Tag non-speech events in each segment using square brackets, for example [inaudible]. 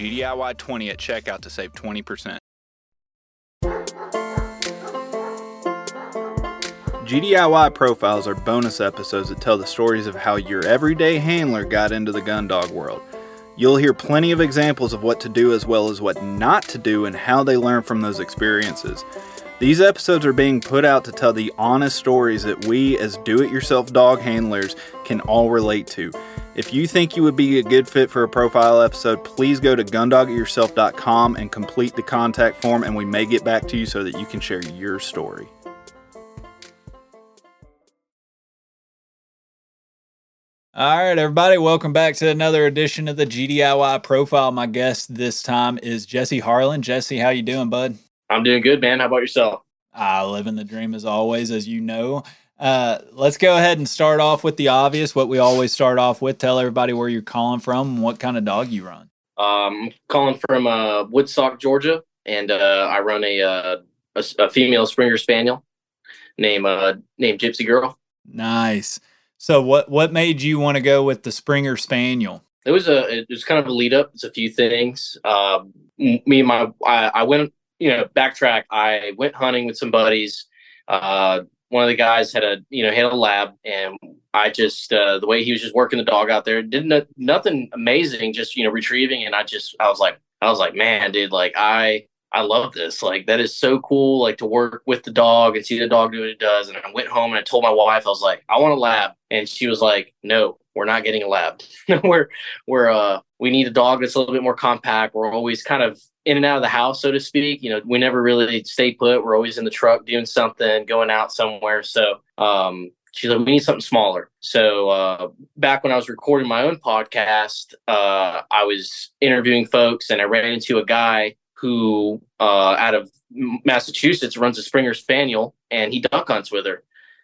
GDIY20 at checkout to save 20%. GDIY profiles are bonus episodes that tell the stories of how your everyday handler got into the gun dog world. You'll hear plenty of examples of what to do as well as what not to do and how they learn from those experiences. These episodes are being put out to tell the honest stories that we, as do it yourself dog handlers, can all relate to. If you think you would be a good fit for a profile episode, please go to gundogityourself.com and complete the contact form, and we may get back to you so that you can share your story. All right, everybody, welcome back to another edition of the GDIY profile. My guest this time is Jesse Harlan. Jesse, how you doing, bud? I'm doing good, man. How about yourself? I live in the dream as always, as you know. Uh, let's go ahead and start off with the obvious. What we always start off with. Tell everybody where you're calling from, and what kind of dog you run. Um, calling from uh, Woodstock, Georgia, and uh, I run a, uh, a, a female Springer Spaniel named uh, named Gypsy Girl. Nice. So what what made you want to go with the Springer Spaniel? It was a it was kind of a lead up. It's a few things. Um, me and my I, I went you know backtrack. I went hunting with some buddies. Uh, one of the guys had a you know had a lab, and I just uh, the way he was just working the dog out there didn't nothing amazing, just you know retrieving, and I just I was like I was like man, dude, like I I love this. Like that is so cool. Like to work with the dog and see the dog do what it does. And I went home and I told my wife, I was like, I want a lab, and she was like, No, we're not getting a lab. [laughs] we're we're uh we need a dog that's a little bit more compact. We're always kind of in and out of the house, so to speak. You know, we never really stay put. We're always in the truck doing something, going out somewhere. So um she's like, we need something smaller. So uh, back when I was recording my own podcast, uh, I was interviewing folks, and I ran into a guy who, uh, out of Massachusetts, runs a Springer Spaniel, and he duck hunts with her.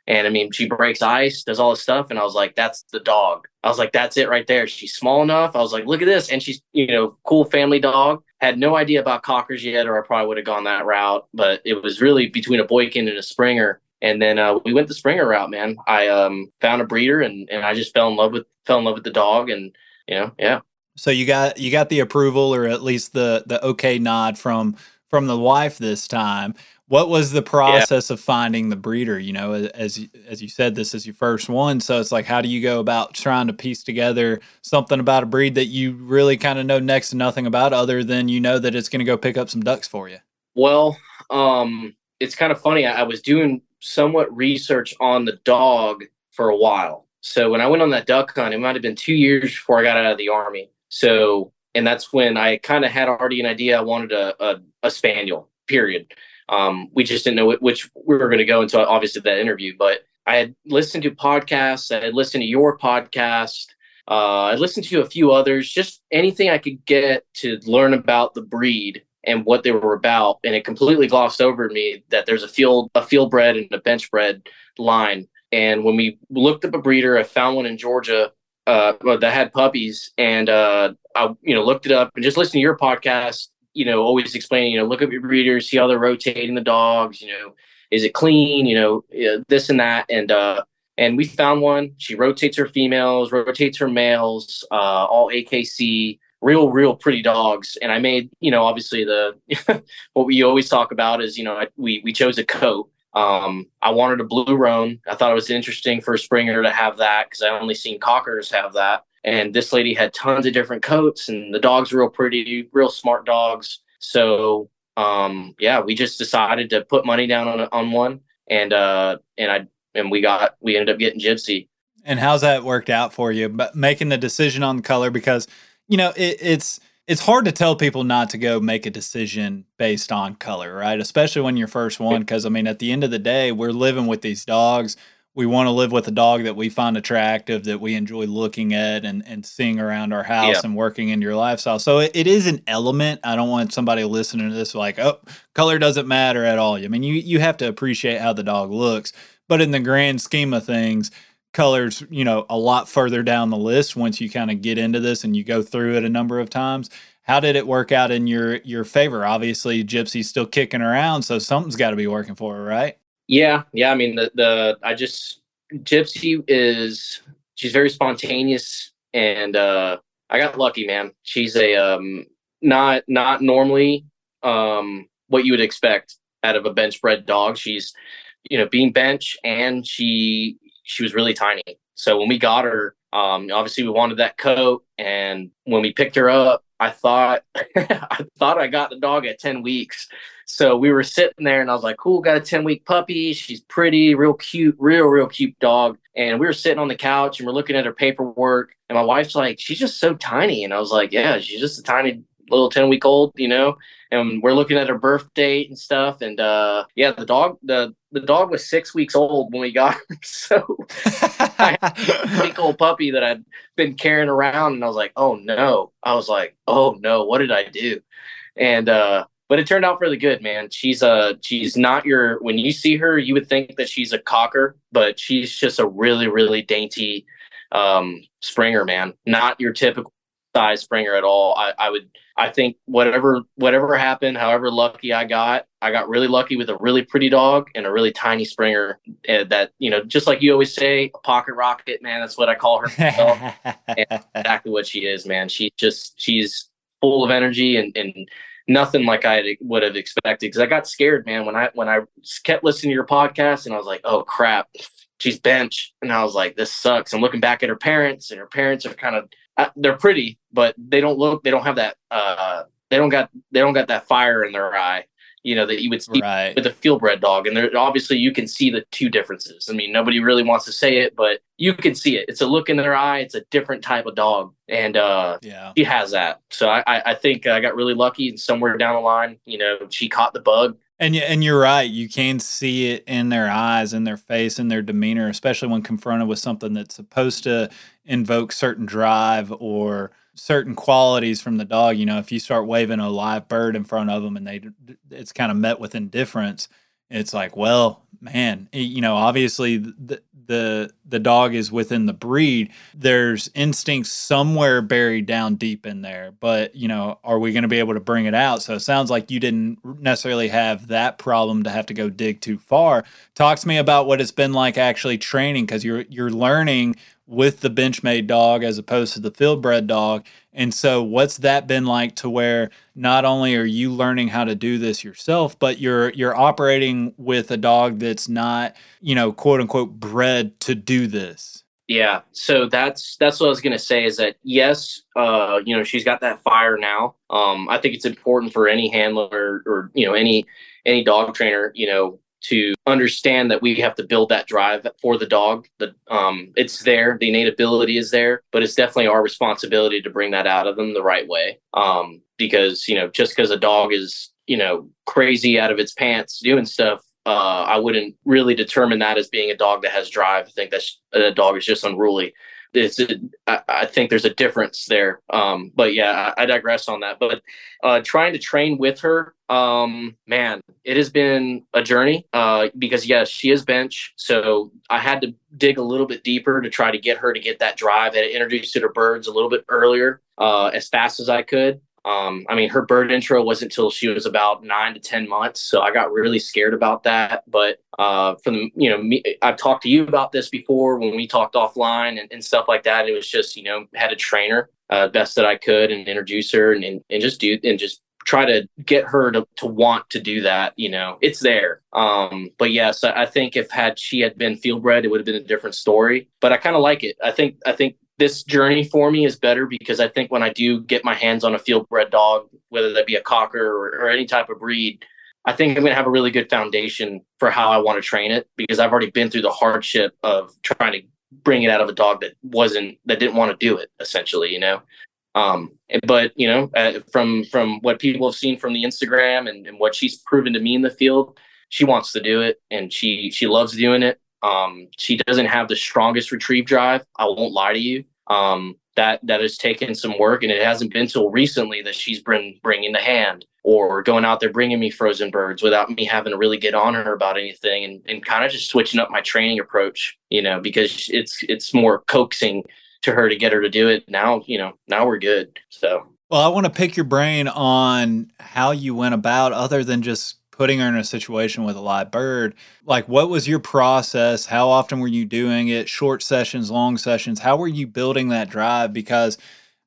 And I mean, she breaks ice, does all this stuff. And I was like, that's the dog. I was like, that's it right there. She's small enough. I was like, look at this. And she's, you know, cool family dog. Had no idea about cockers yet, or I probably would have gone that route. But it was really between a Boykin and a Springer. And then uh, we went the Springer route, man. I um, found a breeder and, and I just fell in love with fell in love with the dog. And, you know, yeah. So you got you got the approval or at least the the okay nod from from the wife this time. What was the process yeah. of finding the breeder? You know, as as you said, this is your first one, so it's like, how do you go about trying to piece together something about a breed that you really kind of know next to nothing about, other than you know that it's going to go pick up some ducks for you? Well, um, it's kind of funny. I, I was doing somewhat research on the dog for a while. So when I went on that duck hunt, it might have been two years before I got out of the army. So, and that's when I kind of had already an idea I wanted a, a, a spaniel. Period. Um, we just didn't know which we were going to go into obviously that interview, but I had listened to podcasts. I had listened to your podcast. Uh, I listened to a few others, just anything I could get to learn about the breed and what they were about. And it completely glossed over me that there's a field, a field bred and a bench bred line. And when we looked up a breeder, I found one in Georgia uh, that had puppies, and uh, I you know looked it up and just listened to your podcast you know, always explaining, you know, look at your breeders, see how they're rotating the dogs, you know, is it clean, you know, this and that. And, uh, and we found one. She rotates her females, rotates her males, uh, all AKC, real, real pretty dogs. And I made, you know, obviously the [laughs] what we always talk about is, you know, we we chose a coat. Um, I wanted a blue roan. I thought it was interesting for a Springer to have that because I only seen cockers have that. And this lady had tons of different coats, and the dogs were real pretty, real smart dogs. So um, yeah, we just decided to put money down on on one, and uh, and I and we got we ended up getting Gypsy. And how's that worked out for you? But making the decision on the color because you know it, it's it's hard to tell people not to go make a decision based on color, right? Especially when you're first one, because I mean, at the end of the day, we're living with these dogs. We want to live with a dog that we find attractive, that we enjoy looking at and, and seeing around our house yeah. and working in your lifestyle. So it, it is an element. I don't want somebody listening to this like, oh, color doesn't matter at all. I mean, you you have to appreciate how the dog looks, but in the grand scheme of things, colors, you know, a lot further down the list once you kind of get into this and you go through it a number of times. How did it work out in your your favor? Obviously, Gypsy's still kicking around, so something's got to be working for her, right? Yeah, yeah. I mean, the the I just Gypsy is she's very spontaneous, and uh, I got lucky, man. She's a um, not not normally um, what you would expect out of a bench bred dog. She's you know being bench, and she she was really tiny. So when we got her, um, obviously we wanted that coat, and when we picked her up, I thought [laughs] I thought I got the dog at ten weeks. So we were sitting there, and I was like, "Cool, got a ten week puppy. She's pretty, real cute, real real cute dog." And we were sitting on the couch, and we're looking at her paperwork, and my wife's like, "She's just so tiny," and I was like, "Yeah, she's just a tiny little 10 week old, you know, and we're looking at her birth date and stuff. And uh, yeah, the dog, the, the dog was six weeks old when we got [laughs] her. So I had a [laughs] big old puppy that I'd been carrying around. And I was like, oh no. I was like, oh no, what did I do? And, uh, but it turned out really good, man. She's uh she's not your when you see her, you would think that she's a cocker, but she's just a really, really dainty um springer, man. Not your typical size Springer at all. I, I would I think whatever whatever happened, however lucky I got, I got really lucky with a really pretty dog and a really tiny Springer uh, that you know, just like you always say, a pocket rocket, man. That's what I call her. [laughs] exactly what she is, man. She just she's full of energy and and nothing like I would have expected because I got scared, man, when I when I kept listening to your podcast and I was like, oh crap, she's bench, and I was like, this sucks. I'm looking back at her parents, and her parents are kind of uh, they're pretty, but they don't look. They don't have that. Uh, they don't got. They don't got that fire in their eye. You know that you would see right. with a fieldbred dog, and there obviously you can see the two differences. I mean, nobody really wants to say it, but you can see it. It's a look in their eye. It's a different type of dog, and uh, yeah, she has that. So I, I think I got really lucky, and somewhere down the line, you know, she caught the bug, and and you're right. You can see it in their eyes, in their face, in their demeanor, especially when confronted with something that's supposed to invoke certain drive or certain qualities from the dog. You know, if you start waving a live bird in front of them and they it's kind of met with indifference, it's like, well, man, you know, obviously the the the dog is within the breed. There's instincts somewhere buried down deep in there, but you know, are we going to be able to bring it out? So it sounds like you didn't necessarily have that problem to have to go dig too far. Talk to me about what it's been like actually training because you're you're learning with the benchmade dog as opposed to the field bred dog. And so, what's that been like to where not only are you learning how to do this yourself, but you're you're operating with a dog that's not, you know, quote unquote bred to do this? Yeah, so that's that's what I was gonna say is that yes, uh, you know, she's got that fire now. Um, I think it's important for any handler or you know any any dog trainer, you know, to understand that we have to build that drive for the dog. The um, it's there, the innate ability is there, but it's definitely our responsibility to bring that out of them the right way. Um, because you know, just because a dog is you know crazy out of its pants doing stuff, uh, I wouldn't really determine that as being a dog that has drive. I think that a dog is just unruly it's a, I, I think there's a difference there. Um, but yeah, I, I, digress on that. But uh, trying to train with her, um, man, it has been a journey. Uh, because yes, she is bench, so I had to dig a little bit deeper to try to get her to get that drive. I had to introduce her birds a little bit earlier, uh, as fast as I could. Um, I mean, her bird intro wasn't until she was about nine to ten months, so I got really scared about that. But uh, from you know, me, I've talked to you about this before when we talked offline and, and stuff like that. It was just you know had a trainer uh, best that I could and introduce her and, and, and just do and just try to get her to, to want to do that you know it's there um but yes i think if had she had been field bred it would have been a different story but i kind of like it i think i think this journey for me is better because i think when i do get my hands on a field bred dog whether that be a cocker or, or any type of breed i think i'm going to have a really good foundation for how i want to train it because i've already been through the hardship of trying to bring it out of a dog that wasn't that didn't want to do it essentially you know um, but you know, uh, from from what people have seen from the Instagram and, and, what she's proven to me in the field, she wants to do it and she she loves doing it. Um, she doesn't have the strongest retrieve drive. I won't lie to you. Um, that that has taken some work, and it hasn't been till recently that she's been bringing the hand or going out there bringing me frozen birds without me having to really get on her about anything, and, and kind of just switching up my training approach. You know, because it's it's more coaxing to her to get her to do it. Now, you know, now we're good. So, well, I want to pick your brain on how you went about, other than just putting her in a situation with a live bird. Like, what was your process? How often were you doing it? Short sessions, long sessions? How were you building that drive? Because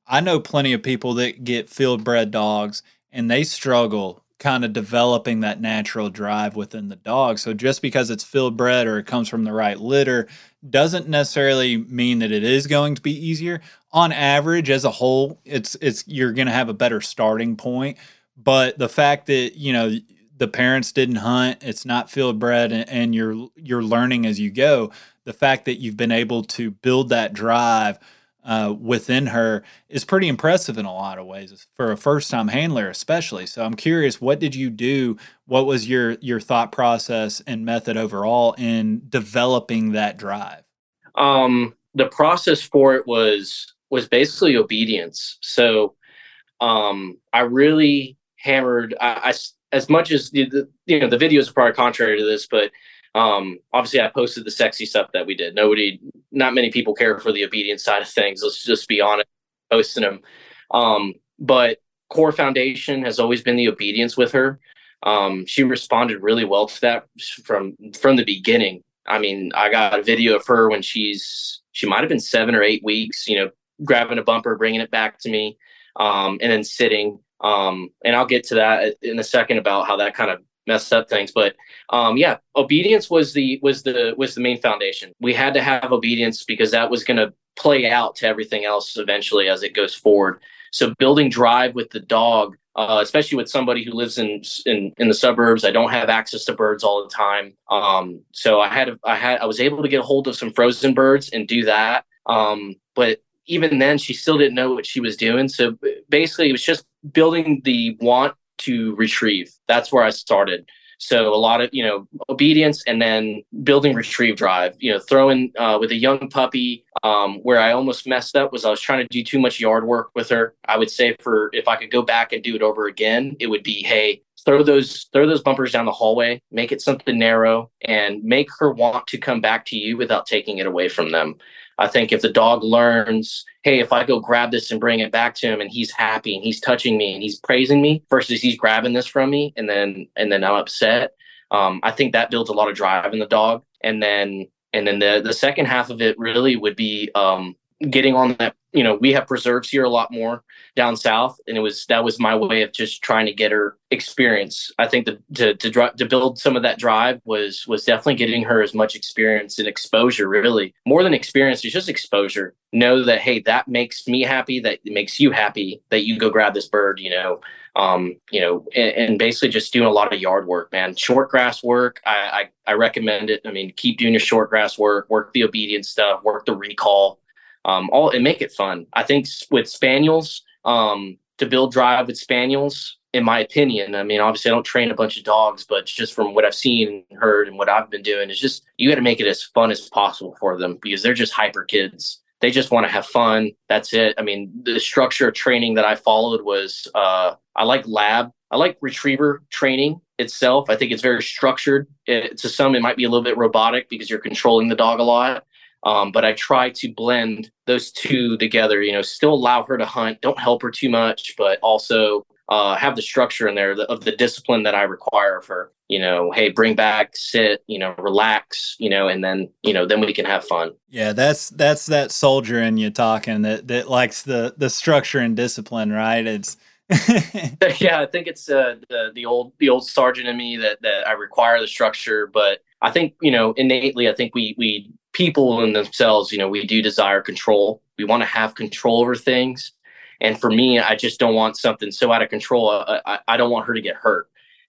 I know plenty of people that get field bred dogs and they struggle kind of developing that natural drive within the dog. So just because it's field bred or it comes from the right litter doesn't necessarily mean that it is going to be easier. On average, as a whole, it's it's you're going to have a better starting point. But the fact that you know the parents didn't hunt, it's not field bred, and, and you're you're learning as you go. The fact that you've been able to build that drive uh, within her is pretty impressive in a lot of ways for a first time handler, especially. So I'm curious, what did you do? What was your your thought process and method overall in developing that drive? Um, the process for it was was basically obedience. So um, I really hammered. I, I as much as the, the, you know the videos are probably contrary to this, but um, obviously, I posted the sexy stuff that we did. Nobody, not many people care for the obedience side of things. Let's just be honest, posting them. Um, but core foundation has always been the obedience with her. Um, she responded really well to that from from the beginning. I mean, I got a video of her when she's she might have been seven or eight weeks. You know, grabbing a bumper, bringing it back to me, um, and then sitting. Um, and I'll get to that in a second about how that kind of messed up things. But um, yeah, obedience was the was the was the main foundation. We had to have obedience because that was going to play out to everything else eventually as it goes forward. So building drive with the dog, uh, especially with somebody who lives in, in in the suburbs, I don't have access to birds all the time. Um, so I had I had I was able to get a hold of some frozen birds and do that. Um, but even then, she still didn't know what she was doing. So basically, it was just building the want to retrieve. That's where I started. So a lot of you know obedience and then building retrieve drive. You know, throwing uh, with a young puppy. Um, where I almost messed up was I was trying to do too much yard work with her. I would say for if I could go back and do it over again, it would be hey throw those throw those bumpers down the hallway, make it something narrow, and make her want to come back to you without taking it away from them. I think if the dog learns, hey, if I go grab this and bring it back to him and he's happy and he's touching me and he's praising me versus he's grabbing this from me and then and then I'm upset. Um, I think that builds a lot of drive in the dog. And then and then the the second half of it really would be um, getting on that you know we have preserves here a lot more down south and it was that was my way of just trying to get her experience. I think the, to to to build some of that drive was was definitely getting her as much experience and exposure really. More than experience it's just exposure. Know that hey that makes me happy that makes you happy that you go grab this bird you know. Um you know and, and basically just doing a lot of yard work man. Short grass work I, I i recommend it. I mean keep doing your short grass work work the obedience stuff work the recall um, all and make it fun. I think with spaniels, um, to build drive with spaniels, in my opinion, I mean, obviously I don't train a bunch of dogs, but just from what I've seen and heard and what I've been doing is just you got to make it as fun as possible for them because they're just hyper kids. They just want to have fun. That's it. I mean, the structure of training that I followed was uh, I like lab. I like retriever training itself. I think it's very structured. It, to some, it might be a little bit robotic because you're controlling the dog a lot. Um, but I try to blend those two together, you know, still allow her to hunt, don't help her too much, but also uh, have the structure in there of the discipline that I require of her. You know, hey, bring back, sit, you know, relax, you know, and then you know, then we can have fun. Yeah, that's that's that soldier in you talking that that likes the the structure and discipline, right? It's [laughs] [laughs] yeah, I think it's uh, the the old the old sergeant in me that that I require the structure, but I think you know innately, I think we we people in themselves, you know, we do desire control. We want to have control over things, and for me, I just don't want something so out of control. I, I, I don't want her to get hurt.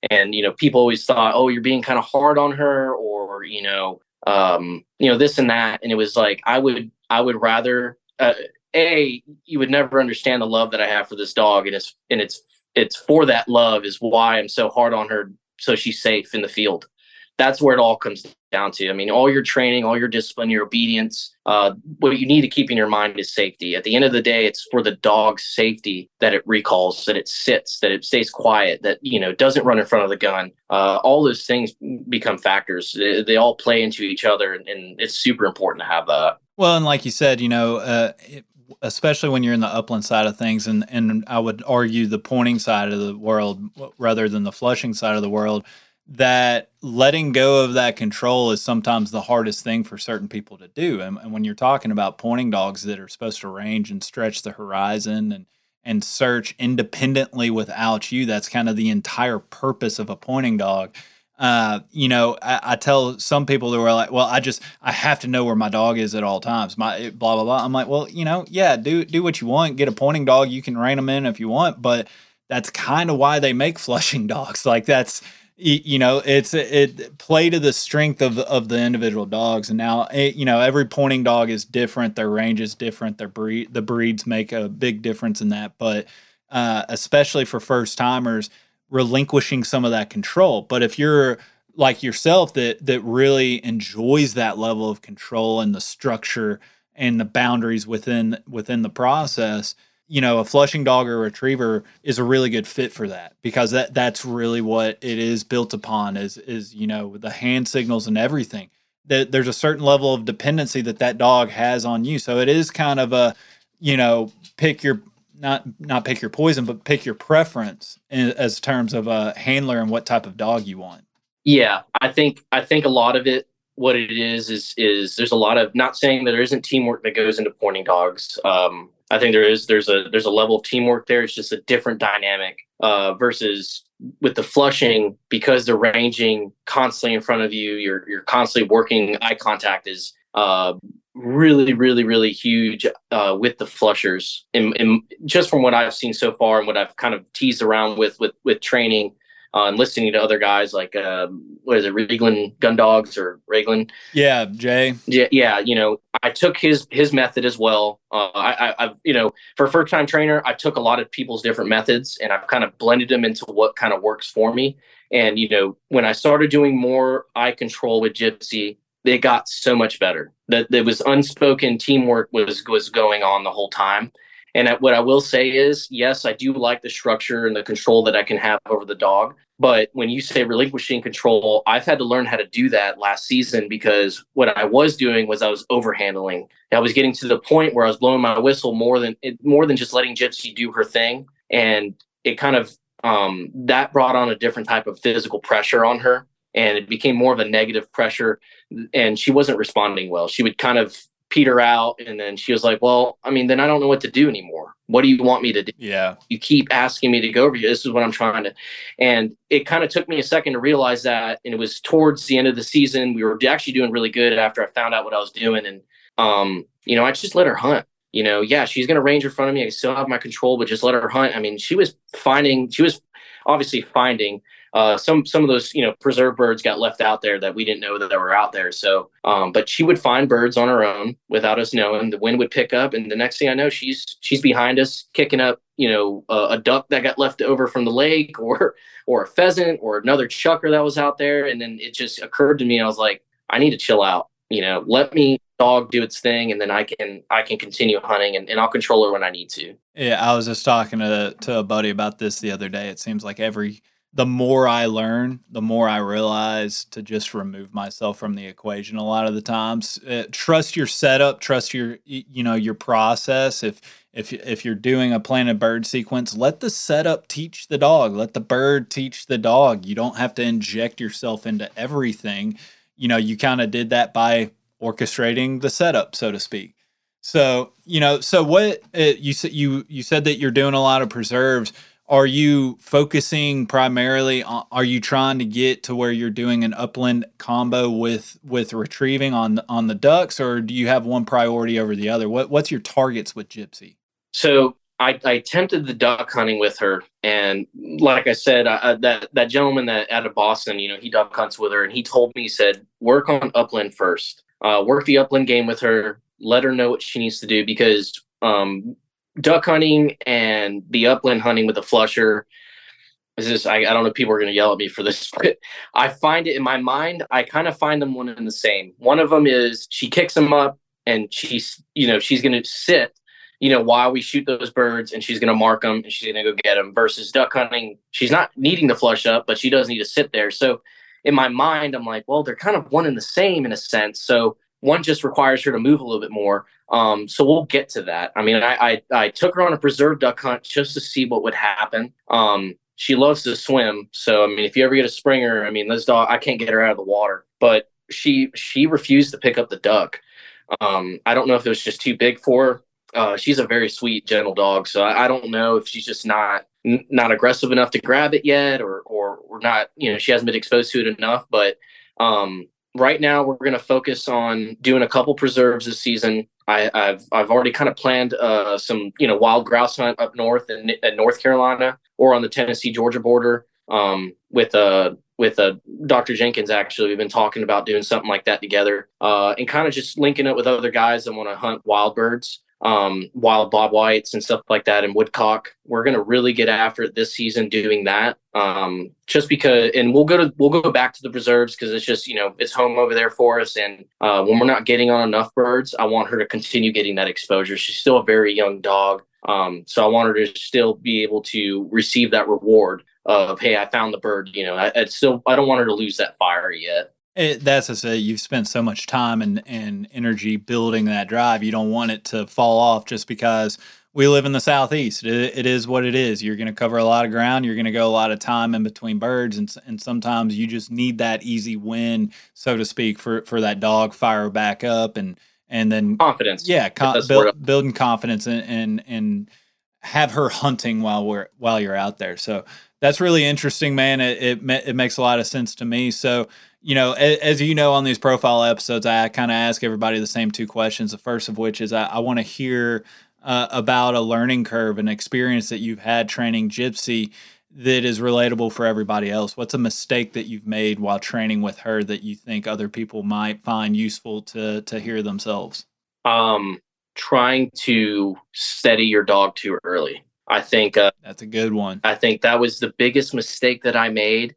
And you know, people always thought, oh, you're being kind of hard on her, or you know, um, you know, this and that. And it was like I would I would rather. Uh, a you would never understand the love that I have for this dog, and it's and it's it's for that love is why I'm so hard on her, so she's safe in the field. That's where it all comes down to. I mean, all your training, all your discipline, your obedience. Uh, what you need to keep in your mind is safety. At the end of the day, it's for the dog's safety that it recalls, that it sits, that it stays quiet, that you know doesn't run in front of the gun. Uh, all those things become factors. They, they, all play into each other, and it's super important to have that. Well, and like you said, you know, uh, it, especially when you're in the upland side of things, and and I would argue the pointing side of the world rather than the flushing side of the world. That letting go of that control is sometimes the hardest thing for certain people to do. And, and when you're talking about pointing dogs that are supposed to range and stretch the horizon and and search independently without you, that's kind of the entire purpose of a pointing dog uh, you know, I, I, tell some people who are like, well, I just I have to know where my dog is at all times. My blah blah blah. I'm like, well, you know, yeah, do do what you want. Get a pointing dog. You can rein them in if you want, but that's kind of why they make [laughs] flushing dogs. Like that's you know it's it play to the strength of of the individual dogs and now it, you know every pointing dog is different their range is different their breed the breeds make a big difference in that but uh, especially for first timers relinquishing some of that control. But if you're like yourself that that really enjoys that level of control and the structure and the boundaries within within the process, you know, a flushing dog or retriever is a really good fit for that because that that's really what it is built upon is is you know the hand signals and everything. That there's a certain level of dependency that that dog has on you. So it is kind of a you know pick your not not pick your poison, but pick your preference in, as terms of a handler and what type of dog you want. Yeah, I think I think a lot of it, what it is, is is there's a lot of not saying that there isn't teamwork that goes into pointing dogs. Um, I think there is. There's a there's a level of teamwork there. It's just a different dynamic uh, versus with the flushing because they're ranging constantly in front of you. You're you're constantly working eye contact is uh, really, really, really huge uh, with the flushers. And, and, just from what I've seen so far and what I've kind of teased around with with with training uh, and listening to other guys like um, what is it, Reglan Gun Dogs or Reglan? Yeah, Jay. Yeah, yeah. You know, I took his his method as well. Uh, I, I've you know for a first time trainer, I took a lot of people's different methods and I've kind of blended them into what kind of works for me. And you know, when I started doing more eye control with Gypsy, it got so much better. That there was unspoken teamwork was was going on the whole time. And what I will say is, yes, I do like the structure and the control that I can have over the dog. But when you say relinquishing control, I've had to learn how to do that last season because what I was doing was I was overhandling. I was getting to the point where I was blowing my whistle more than more than just letting Gypsy do her thing, and it kind of um, that brought on a different type of physical pressure on her and it became more of a negative pressure and she wasn't responding well she would kind of peter out and then she was like well i mean then i don't know what to do anymore. What do you want me to do? Yeah. You keep asking me to go over here this is what i'm trying to and it kind of took me a second to realize that and it was towards the end of the season. We were actually doing really good after i found out what i was doing and um you know i just let her hunt. You know yeah she's going to range in front of me. I still have my control but just let her hunt. I mean she was finding she was obviously finding uh, some some of those you know preserved birds got left out there that we didn't know that they were out there. So, um, but she would find birds on her own without us knowing. The wind would pick up, and the next thing I know, she's she's behind us, kicking up you know a, a duck that got left over from the lake, [laughs] or or a pheasant, or another chukar that was out there. And then it just occurred to me, I was like, I need to chill out. You know, let me dog do its thing and then I can I can continue hunting and, and I'll control her when I need to. Yeah, I was just talking to to a buddy about this the other day. It seems like every the more I learn, the more I realize to just remove myself from the equation a lot of the times. Uh, trust your setup, trust your you know your process. If if if you're doing a planted bird sequence, let the setup teach the dog. Let the bird teach the dog. You don't have to inject yourself into everything. You know, you kind of did that by orchestrating the setup, so to speak. So, you know, so what uh, you said you you said that you're doing a lot of preserves are you focusing primarily on, are you trying to get to where you're doing an upland combo with with retrieving on on the ducks or do you have one priority over the other? What what's your targets with gypsy? So I, I attempted the duck hunting with her, and like I said, I, that that gentleman that out of Boston, you know, he duck hunts with her, and he told me he said work on upland first, uh, work the upland game with her, let her know what she needs to do because um, duck hunting and the upland hunting with the flusher. Is this I, I don't know if people are going to yell at me for this [laughs] but i find it in my mind i kind of find them one and the same. One of them is she kicks them up and she's you know she's going to sit you know while we shoot those birds and she's going to mark them and she's going to go get them versus duck hunting. She's not needing to flush up but she does need to sit there. So in my mind i'm like well they're kind of one and the same in a sense. So one just requires her to move a little bit more. Um, so we'll get to that. I mean, I, I, I took her on a preserve duck hunt just to see what would happen. Um, she loves to swim, so I mean, if you ever get a springer, I mean, this dog, I can't get her out of the water, but she she refused to pick up the duck. Um, I don't know if it was just too big for her. Uh, she's a very sweet, gentle dog, so I, I don't know if she's just not n- not aggressive enough to grab it yet, or or or not. You know, she hasn't been exposed to it enough, but um, right now we're going to focus on doing a couple preserves this season. I, have I've already kind of planned uh, some you know wild grouse hunt up north in, in North Carolina or on the Tennessee Georgia border um, with uh with uh, Dr. Jenkins. Actually, we've been talking about doing something like that together uh, and kind of just linking it with other guys that want to hunt wild birds um, wild bob whites and stuff like that and woodcock. We're going to really get after it this season doing that. Um, just because, and we'll go to, we'll go back to the preserves because it's just, you know, it's home over there for us. And uh, when we're not getting on enough birds, I want her to continue getting that exposure. She's still a very young dog. Um, so I want her to still be able to receive that reward of, Hey, I found the bird, you know, I, I still, I don't want her to lose that fire yet. It, that's to say, you've spent so much time and, and energy building that drive. You don't want it to fall off just because we live in the southeast. it, it is what it is. You're going to cover a lot of ground. You're going to go a lot of time in between birds, and and sometimes you just need that easy win, so to speak, for for that dog fire back up and and then confidence. Yeah, com- build, building confidence and, and and have her hunting while we're while you're out there. So that's really interesting, man. It it, it makes a lot of sense to me. So you know, as, as, you know, on these profile episodes, I kind of ask everybody the same two questions. The first of which is I, I want to hear uh, about a learning curve, an experience that you've had training Gypsy that is relatable for everybody else. What's a mistake that you've made while training with her that you think other people might find useful to to hear themselves? Um, trying to steady your dog too early. I think uh, that's a good one. I think that was the biggest mistake that I made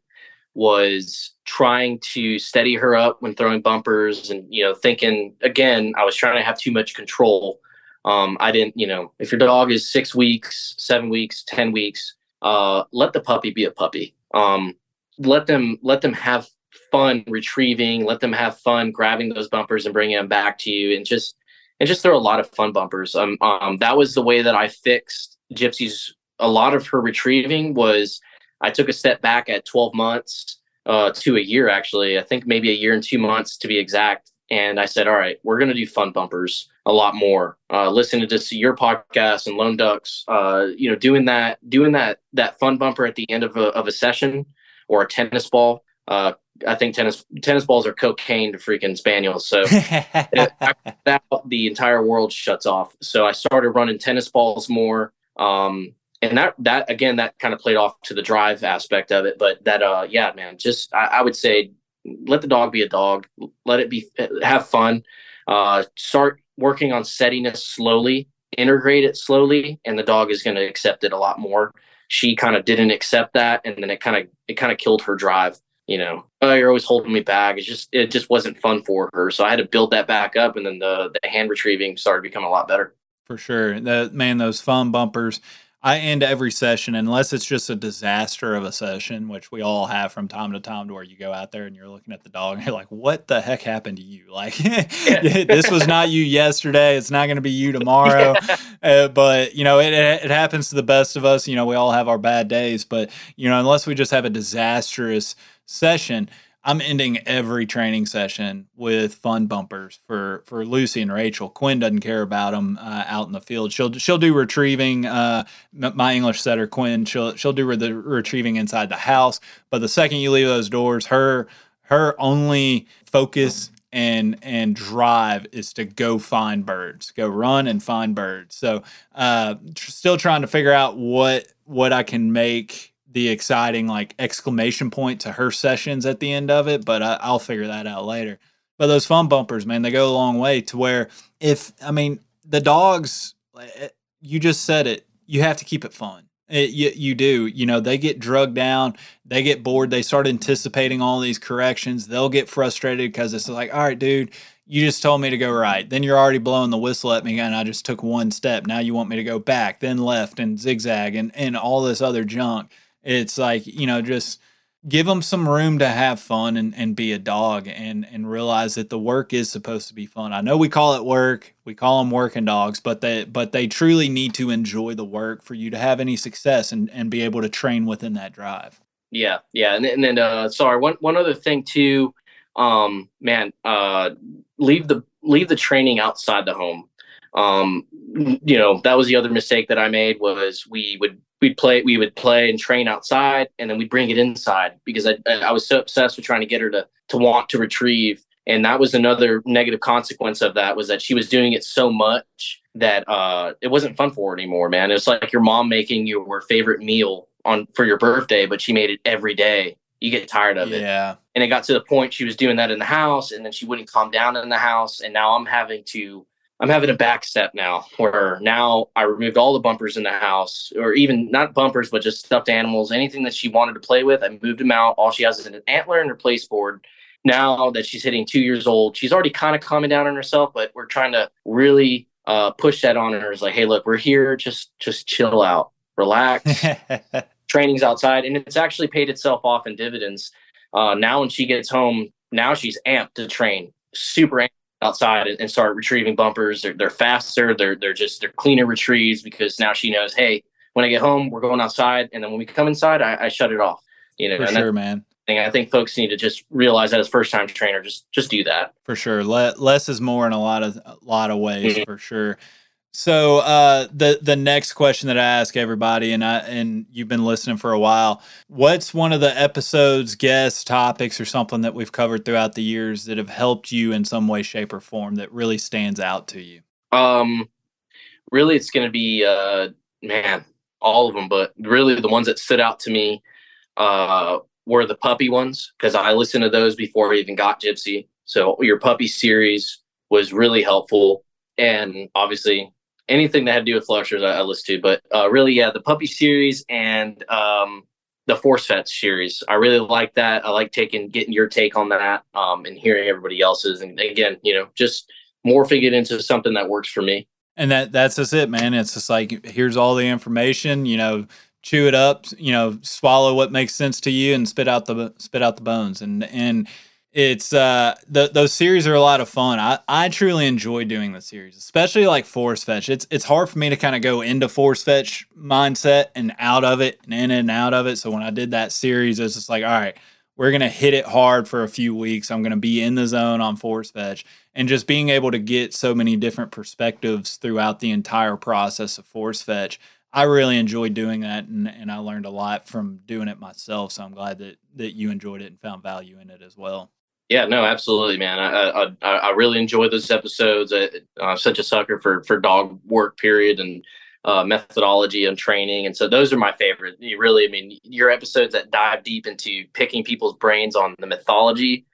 was trying to steady her up when throwing bumpers and you know thinking again i was trying to have too much control. Um, i didn't you know if your dog is six weeks seven weeks ten weeks uh, let the puppy be a puppy. Um, let them let them have fun retrieving let them have fun grabbing those bumpers and bringing them back to you and just and just throw a lot of fun bumpers. Um, um that was the way that i fixed gypsy's a lot of her retrieving was I took a step back at 12 months uh, to a year, actually. I think maybe a year and two months to be exact. And I said, all right, we're going to do fun bumpers a lot more. Uh, listening to your podcast and Lone Ducks, uh, you know, doing that, doing that, that fun bumper at the end of a, of a session or a tennis ball. Uh, I think tennis tennis balls are cocaine to freaking spaniels. So [laughs] that the entire world shuts off. So I started running tennis balls more. Um, and that that again that kind of played off to the drive aspect of it but that uh yeah man just I, I, would say let the dog be a dog let it be have fun uh start working on steadiness slowly integrate it slowly and the dog is going to accept it a lot more. She kind of didn't accept that and then it kind of it kind of killed her drive you know. Oh you're always holding me back. It's just it just wasn't fun for her so i had to build that back up and then the the hand retrieving started becoming a lot better. For sure. The man those fun bumpers I end every session unless it's just a disaster of a session, which we all have from time to time, to where you go out there and you're looking at the dog and you're like, "What the heck happened to you? [laughs] Like, [laughs] this was not you yesterday. It's not going to be you [laughs] tomorrow." Yeah. Uh, but you know, it, it happens to the best of us. You know, we all have our bad days, but you know, unless we just have a disastrous session. I'm ending every training session with fun bumpers for for Lucy and Rachel. Quinn doesn't care about them uh, out in the field. She'll she'll do retrieving. Uh, my English setter Quinn, she'll she'll do the retrieving inside the house. But the second you leave those doors, her her only focus and and drive is to go find birds, go run and find birds. So, uh, tr- still trying to figure out what what I can make the exciting like exclamation point to her sessions at the end of it, but I, I'll figure that out later. But those fun bumpers, man, they go a long way to where if I mean the dogs, eh, you just said it, you have to keep it fun. It, you, you do. You know, they get drugged down, they get bored, they start anticipating all these corrections. They'll get frustrated because it's like, all right, dude, you just told me to go right. Then you're already blowing the whistle at me, and I just took one step. Now you want me to go back, then left, and zigzag, and, and all this other junk. It's like, you know, just give them some room to have fun and, and be a dog and, and realize that the work is supposed to be fun. I know we call it work, we call them working dogs, but they, but they truly need to enjoy the work for you to have any success and, and be able to train within that drive. Yeah. Yeah. And, and then, uh, sorry, one, one other thing too, um, man, uh, leave the, leave the training outside the home. Um, you know, that was the other mistake that I made was we would we'd play we would play and train outside and then we'd bring it inside because I, I was so obsessed with trying to get her to to want to retrieve. And that was another negative consequence of that was that she was doing it so much that uh, it wasn't fun for her anymore man. It was like your mom making your favorite meal on for your birthday but she made it every day. You get tired of it. Yeah. And it got to the point she was doing that in the house and then she wouldn't calm down in the house and now i'm having to I'm having a back step now where now I removed all the bumpers in the house, or even not bumpers, but just stuffed animals, anything that she wanted to play with. I moved them out. All she has is an antler and her place board. Now that she's hitting two years old, she's already kind of calming down on herself, but we're trying to really uh, push that on her. Is like, hey, look, we're here. Just just chill out, relax. [laughs] Training's outside, and it's actually paid itself off in dividends. Uh, now when she gets home, now she's amped to train, super amped outside and, and start retrieving bumpers. They're, they're faster. They're they're just they're cleaner retrieves because now she knows, hey, when I get home, we're going outside, and then when we come inside, I, I shut it off. You know, for sure, man. Thing. I think folks need to just realize that as first time trainer, just just do that. For sure, less is more in a lot of a lot of ways. Mm-hmm. For sure. So uh, the the next question that I ask everybody, and I and you've been listening for a while, what's one of the episodes, guest topics, or something that we've covered throughout the years that have helped you in some way, shape, or form that really stands out to you? Um, really, it's going to be uh, man, all of them, but really the ones that stood out to me uh, were the puppy ones because I listened to those before I even got Gypsy. So your puppy series was really helpful, and obviously anything that had to do with flushers I, I listened to. But uh, really, yeah, the puppy series and um, the force fetch series. I really like that. I like taking getting your take on that um, and hearing everybody else's. And again, you know, just morphing it into something that works for me. And that that's just it, man. It's just like here's all the information. You know, chew it up. You know, swallow what makes sense to you and spit out the spit out the bones. And and it's uh the, those series are a lot of fun. I, I truly enjoy doing the series, especially like force fetch. It's it's hard for me to kind of go into force fetch mindset and out of it and in and out of it. So when I did that series, it's just like, all right, we're gonna hit it hard for a few weeks. I'm gonna be in the zone on force fetch. And just being able to get so many different perspectives throughout the entire process of force fetch. I really enjoyed doing that and, and I learned a lot from doing it myself. So I'm glad that that you enjoyed it and found value in it as well. Yeah, no, absolutely, man. I I, I really enjoy those episodes. I, am such a sucker for for dog work, period, and uh, methodology and training, and so those are my favorite. You really, I mean, your episodes that dive deep into picking people's brains on the mythology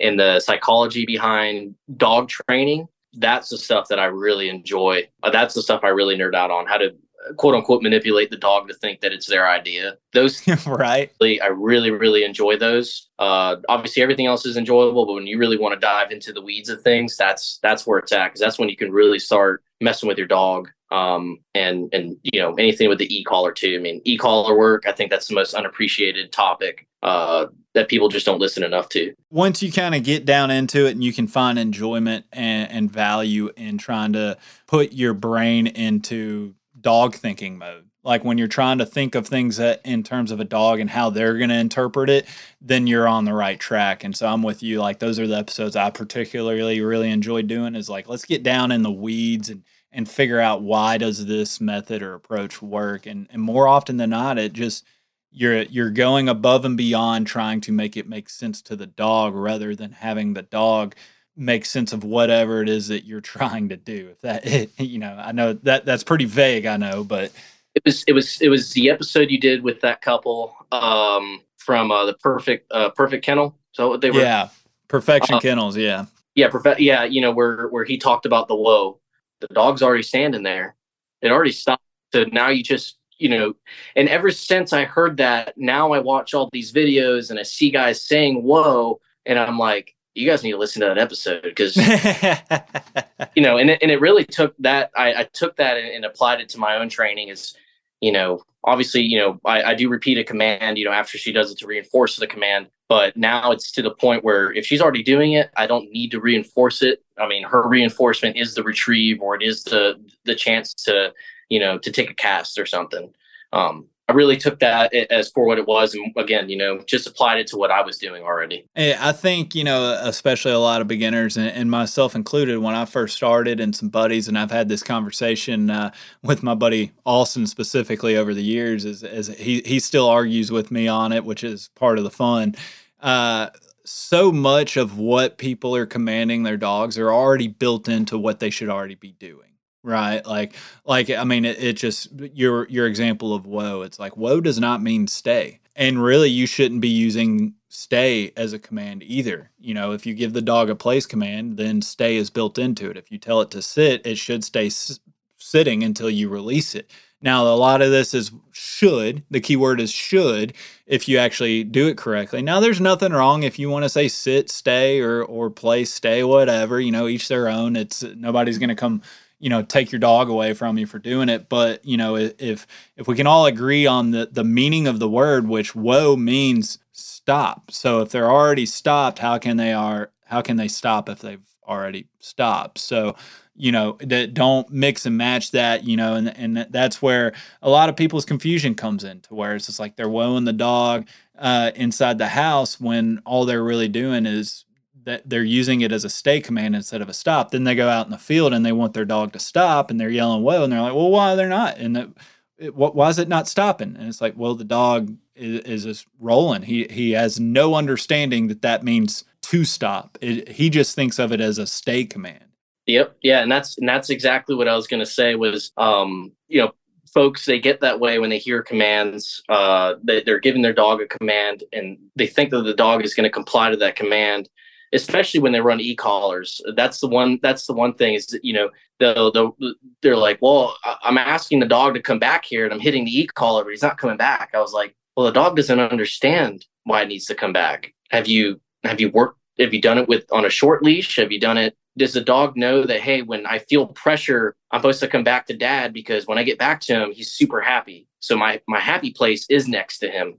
and the psychology behind dog training. That's the stuff that I really enjoy. Uh, that's the stuff I really nerd out on. How to quote unquote manipulate the dog to think that it's their idea. Those [laughs] right. I really really enjoy those. Uh, obviously everything else is enjoyable, but when you really want to dive into the weeds of things, that's that's where it's at because that's when you can really start messing with your dog. Um, and and you know anything with the e-collar too. I mean e-collar work. I think that's the most unappreciated topic uh, that people just don't listen enough to. Once you kind of get down into it and you can find enjoyment and, and value in trying to put your brain into dog thinking mode like when you're trying to think of things that in terms of a dog and how they're going to interpret it, then you're on the right track. And so I'm with you. Like those are the episodes I particularly really enjoy doing is like, let's get down in the weeds and, and figure out why does this method or approach work. And, and more often than not, it just, you're, you're going above and beyond trying to make it make sense to the dog rather than having the dog make sense of whatever it is that you're [laughs] trying to do. If that, [laughs] you know, I know that that's pretty vague, I know, but it was it was it was the episode you did with that couple um, from uh, the perfect uh, perfect kennel. So they were yeah perfection uh, kennels yeah yeah perfect yeah you know where where he talked about the whoa the dog's already standing there it already stopped so now you just you know and ever since I heard that now I watch all these videos and I see guys saying whoa and I'm like you guys need to listen to that episode because [laughs] you know and it, and it really took that I, I took that and, and, applied it to my own training is you know obviously you know I, I do repeat a command you know after she does it to reinforce the command but now it's to the point where if she's already doing it i don't need to reinforce it. I mean her reinforcement is the retrieve or it is the the chance to you know to take a cast or something. Um I really took that as for what it was, and again, you know, just applied it to what I was doing already. I think you know, especially a lot of beginners, and, myself included, when I first started, and some buddies, and I've had this conversation uh, with my buddy Austin specifically over the years, as, as he he still argues with me on it, which is part of the fun. Uh, so much of what people are commanding their dogs are already built into what they should already be doing right? Like like i mean it, it, just your your example of whoa it's like whoa does not mean stay. And really you shouldn't be using stay as a command either. You know if you give the dog a place command then stay is built into it. If you tell it to sit it should stay s- sitting until you release it. Now a lot of this is should the key word is should if you actually do it correctly. Now there's nothing wrong if you want to say sit stay or or play stay whatever you know each their own. It's nobody's going to come you know take your dog away from you for doing it. But you know if if we can all agree on the the meaning of the word which whoa means stop. So if they're already stopped how can they are how can they stop if they've already stopped? So you know that don't mix and match that you know and and that's where a lot of people's confusion comes in to where it's just like they're woeing the dog uh, inside the house when all they're really doing is that they're using it as a stay command instead of a stop. Then they go out in the field and they want their dog to stop and they're yelling whoa and they're like, well, why they're not? And it, why is it not stopping? And it's like, well, the dog is, is just rolling. He he has no understanding that that means to stop. It, he just thinks of it as a stay command. Yep. Yeah, and that's and that's exactly what I was going to say was um, you know, folks they get that way when they hear commands uh they, they're giving their dog a command and they think that the dog is going to comply to that command especially when they run e-collars. That's the one. That's the one thing is that, you know they'll, they're like, well, I'm asking the dog to come back here, and I'm hitting the e-collar, but he's not coming back. I was like, well, the dog doesn't understand why it needs to come back. Have you have you worked? Have you done it with on a short leash? Have you done it? Does the dog know that hey, when I feel pressure, I'm supposed to come back to dad because when I get back to him, he's super happy. So my my happy place is next to him.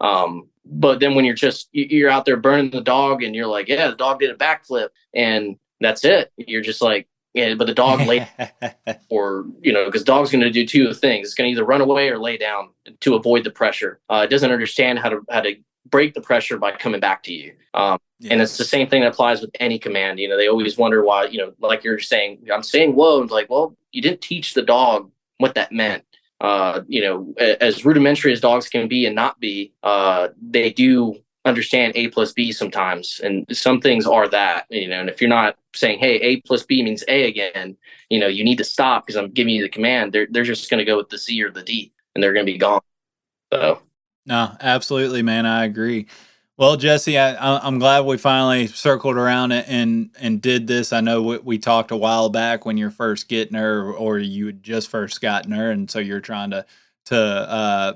Um, but then when you're just you're out there burning the dog and you're like, yeah, the dog did a backflip and that's it. You're just like, yeah, but the dog lay [laughs] or you know, because dog's going to do two things. It's going to either run away or lay down to avoid the pressure. Uh, it doesn't understand how to how to break the pressure by coming back to you. Um, yeah. And it's the same thing that applies with any command. You know, they always wonder why. You know, like you're saying, I'm saying whoa, and like, well, you didn't teach the dog what that meant uh, you know, as rudimentary as dogs can be and not be, uh, they do understand A plus B sometimes. And some things are that, you know, and if you're not saying, hey, A plus B means A again, you know, you need to stop because I'm giving you the command, they're, they're just going to go with the C or the D and they're going to be gone. So, no, absolutely, man. I agree. Well, Jesse, I, am glad we finally circled around and and did this. I know we, we, talked a while back when you're first getting her, or you had just first gotten her, and so you're trying to to uh,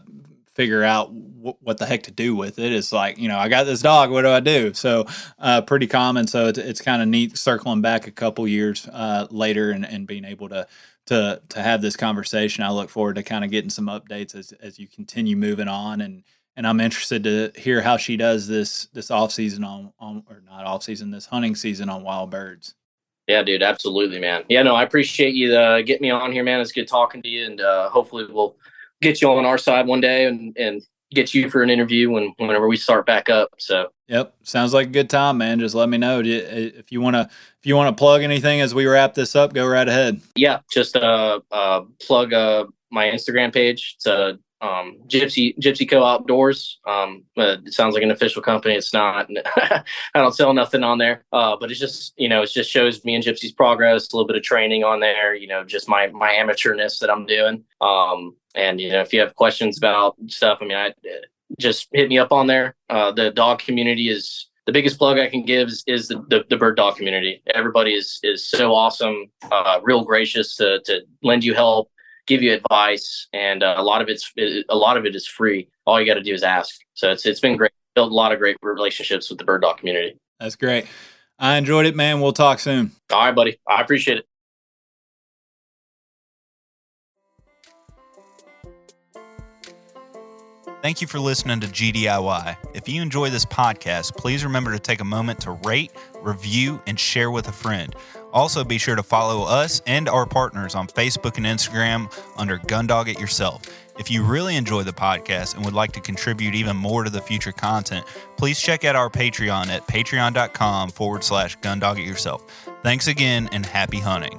figure out w- what the heck to do with it. It's like you know, I got this dog. What do I do? So, uh, pretty common. So it's, it's kind of neat circling back a couple years uh, later and, and being able to to to have this conversation. I look forward to kind of getting some updates as as you continue moving on and and I'm interested to hear how she does this this off season on, on or not off season this hunting season on wild birds. Yeah, dude, absolutely, man. Yeah, no, I appreciate you uh, getting me on here, man. It's good talking to you, and uh, hopefully we'll get you on our side one day and and get you for an interview when whenever we start back up. So Yep, sounds like a good time, man. Just let me know if you want to if you want to plug anything as we wrap this up. Go right ahead. Yeah, just uh, uh plug uh my Instagram page. It's uh um, Gypsy Gypsy Co Outdoors. Um, it sounds like an official company. It's not. [laughs] I don't sell nothing on there. Uh, but it's just you know it just shows me and Gypsy's progress. A little bit of training on there. You know, just my my amateurness that I'm doing. Um, and you know if you have questions about stuff, I mean, I just hit me up on there. Uh, the dog community is the biggest plug I can give is, is the, the, the, bird dog community. Everybody is is so awesome, uh, real gracious to to lend you help give you advice, and uh, a lot of it's a lot of it is free. All you got to do is ask. So it's it's been great. Built a lot of great relationships with the bird dog community. That's great. I enjoyed it, man. We'll talk soon. All right, buddy. I appreciate it. Thank you for listening to GDIY. If you enjoy this podcast, please remember to take a moment to rate, review, and share with a friend. Also, be sure to follow us and our partners on Facebook and Instagram under Gundog It Yourself. If you really enjoy the podcast and would like to contribute even more to the future content, please check out our Patreon at patreon.com forward slash Gundog It Yourself. Thanks again and happy hunting.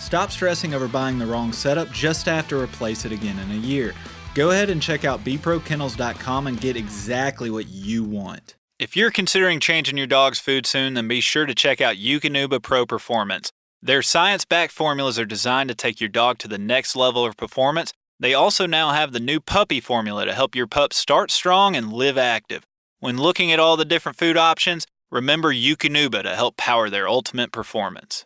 Stop stressing over buying the wrong setup just to replace it again in a year. Go ahead and check out bprokennels.com and get exactly what you want. If you're considering changing your dog's food soon, then be sure to check out Eukanuba Pro Performance. Their science backed formulas are designed to take your dog to the next level of performance. They also now have the new puppy formula to help your pup start strong and live active. When looking at all the different food options, remember Eukanuba to help power their ultimate performance.